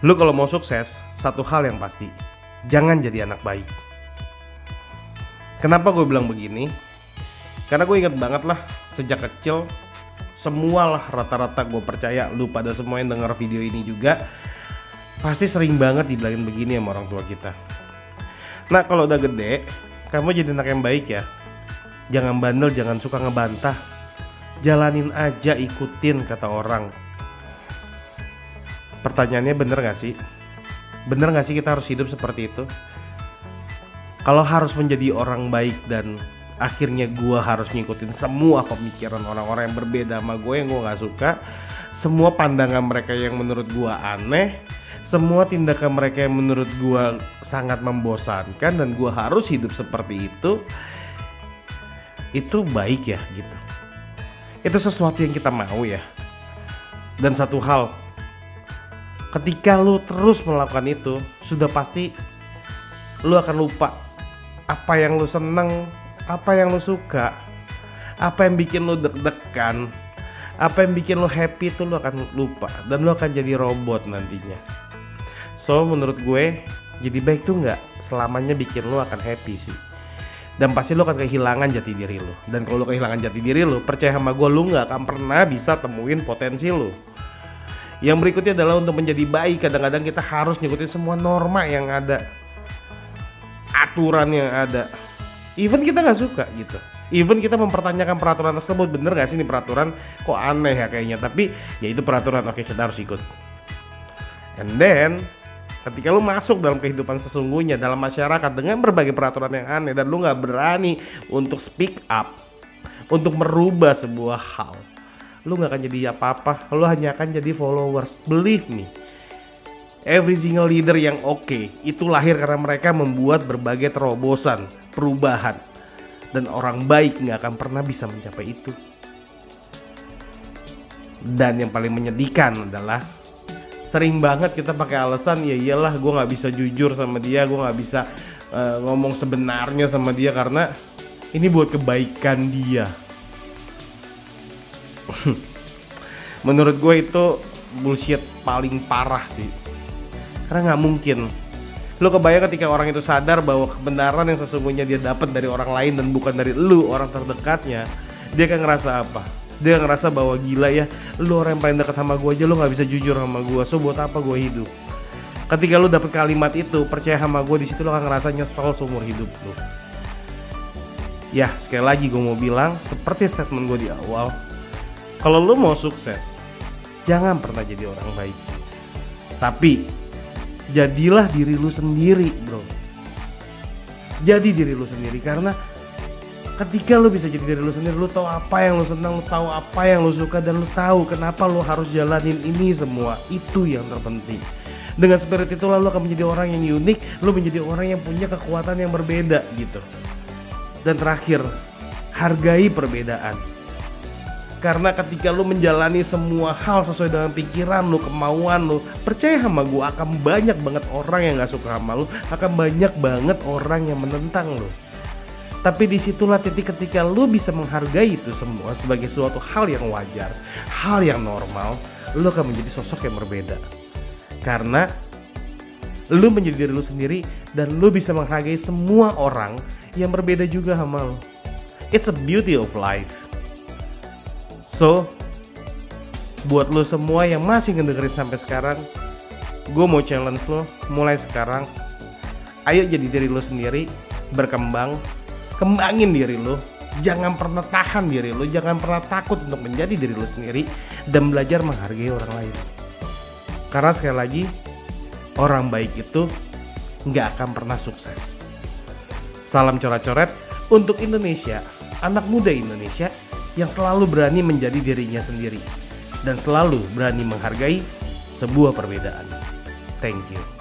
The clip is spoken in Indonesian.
Lu kalau mau sukses, satu hal yang pasti, jangan jadi anak baik. Kenapa gue bilang begini? Karena gue inget banget lah, sejak kecil, semua lah rata-rata gue percaya lu pada semua yang denger video ini juga, pasti sering banget dibilangin begini sama orang tua kita. Nah kalau udah gede, kamu jadi anak yang baik ya. Jangan bandel, jangan suka ngebantah. Jalanin aja, ikutin kata orang pertanyaannya bener gak sih? Bener gak sih kita harus hidup seperti itu? Kalau harus menjadi orang baik dan akhirnya gue harus ngikutin semua pemikiran orang-orang yang berbeda sama gue yang gue gak suka semua pandangan mereka yang menurut gue aneh semua tindakan mereka yang menurut gue sangat membosankan dan gue harus hidup seperti itu itu baik ya gitu itu sesuatu yang kita mau ya dan satu hal ketika lu terus melakukan itu sudah pasti lu akan lupa apa yang lu seneng apa yang lu suka apa yang bikin lu deg-degan apa yang bikin lu happy itu lu akan lupa dan lu akan jadi robot nantinya. So menurut gue jadi baik tuh nggak selamanya bikin lu akan happy sih. Dan pasti lu akan kehilangan jati diri lu. Dan kalau lu kehilangan jati diri lu percaya sama gue lu nggak akan pernah bisa temuin potensi lu yang berikutnya adalah untuk menjadi baik kadang-kadang kita harus ngikutin semua norma yang ada. Aturan yang ada. Even kita nggak suka gitu. Even kita mempertanyakan peraturan tersebut bener gak sih ini peraturan kok aneh ya kayaknya tapi ya itu peraturan oke kita harus ikut. And then ketika lu masuk dalam kehidupan sesungguhnya dalam masyarakat dengan berbagai peraturan yang aneh dan lu nggak berani untuk speak up untuk merubah sebuah hal lu nggak akan jadi apa-apa. Lu hanya akan jadi followers. Believe me every single leader yang oke okay, itu lahir karena mereka membuat berbagai terobosan perubahan. Dan orang baik nggak akan pernah bisa mencapai itu. Dan yang paling menyedihkan adalah sering banget kita pakai alasan ya iyalah gue nggak bisa jujur sama dia gue nggak bisa uh, ngomong sebenarnya sama dia. Karena ini buat kebaikan dia menurut gue itu bullshit paling parah sih. Karena nggak mungkin. Lo kebayang ketika orang itu sadar bahwa kebenaran yang sesungguhnya dia dapat dari orang lain dan bukan dari lu orang terdekatnya dia akan ngerasa apa? Dia ngerasa bahwa gila ya lu orang yang paling dekat sama gue aja lu nggak bisa jujur sama gue so buat apa gue hidup? Ketika lu dapet kalimat itu percaya sama gue di situ lo akan ngerasa nyesel seumur hidup lu. Ya sekali lagi gue mau bilang seperti statement gue di awal kalau lu mau sukses, jangan pernah jadi orang baik. Tapi jadilah diri lu sendiri, bro. Jadi diri lu sendiri karena ketika lu bisa jadi diri lu sendiri, lu tahu apa yang lu senang, lu tahu apa yang lu suka dan lu tahu kenapa lu harus jalanin ini semua. Itu yang terpenting. Dengan spirit itu lalu akan menjadi orang yang unik, lu menjadi orang yang punya kekuatan yang berbeda gitu. Dan terakhir, hargai perbedaan karena ketika lu menjalani semua hal sesuai dengan pikiran lu, kemauan lu, percaya sama gue akan banyak banget orang yang gak suka sama lu, akan banyak banget orang yang menentang lu. Tapi di situlah titik ketika lu bisa menghargai itu semua sebagai suatu hal yang wajar, hal yang normal, lu akan menjadi sosok yang berbeda. Karena lu menjadi diri lu sendiri dan lu bisa menghargai semua orang yang berbeda juga sama lu. It's a beauty of life. So, buat lo semua yang masih ngedengerin sampai sekarang, gue mau challenge lo mulai sekarang. Ayo jadi diri lo sendiri, berkembang, kembangin diri lo. Jangan pernah tahan diri lo, jangan pernah takut untuk menjadi diri lo sendiri dan belajar menghargai orang lain. Karena sekali lagi, orang baik itu nggak akan pernah sukses. Salam coret-coret untuk Indonesia, anak muda Indonesia yang selalu berani menjadi dirinya sendiri dan selalu berani menghargai sebuah perbedaan. Thank you.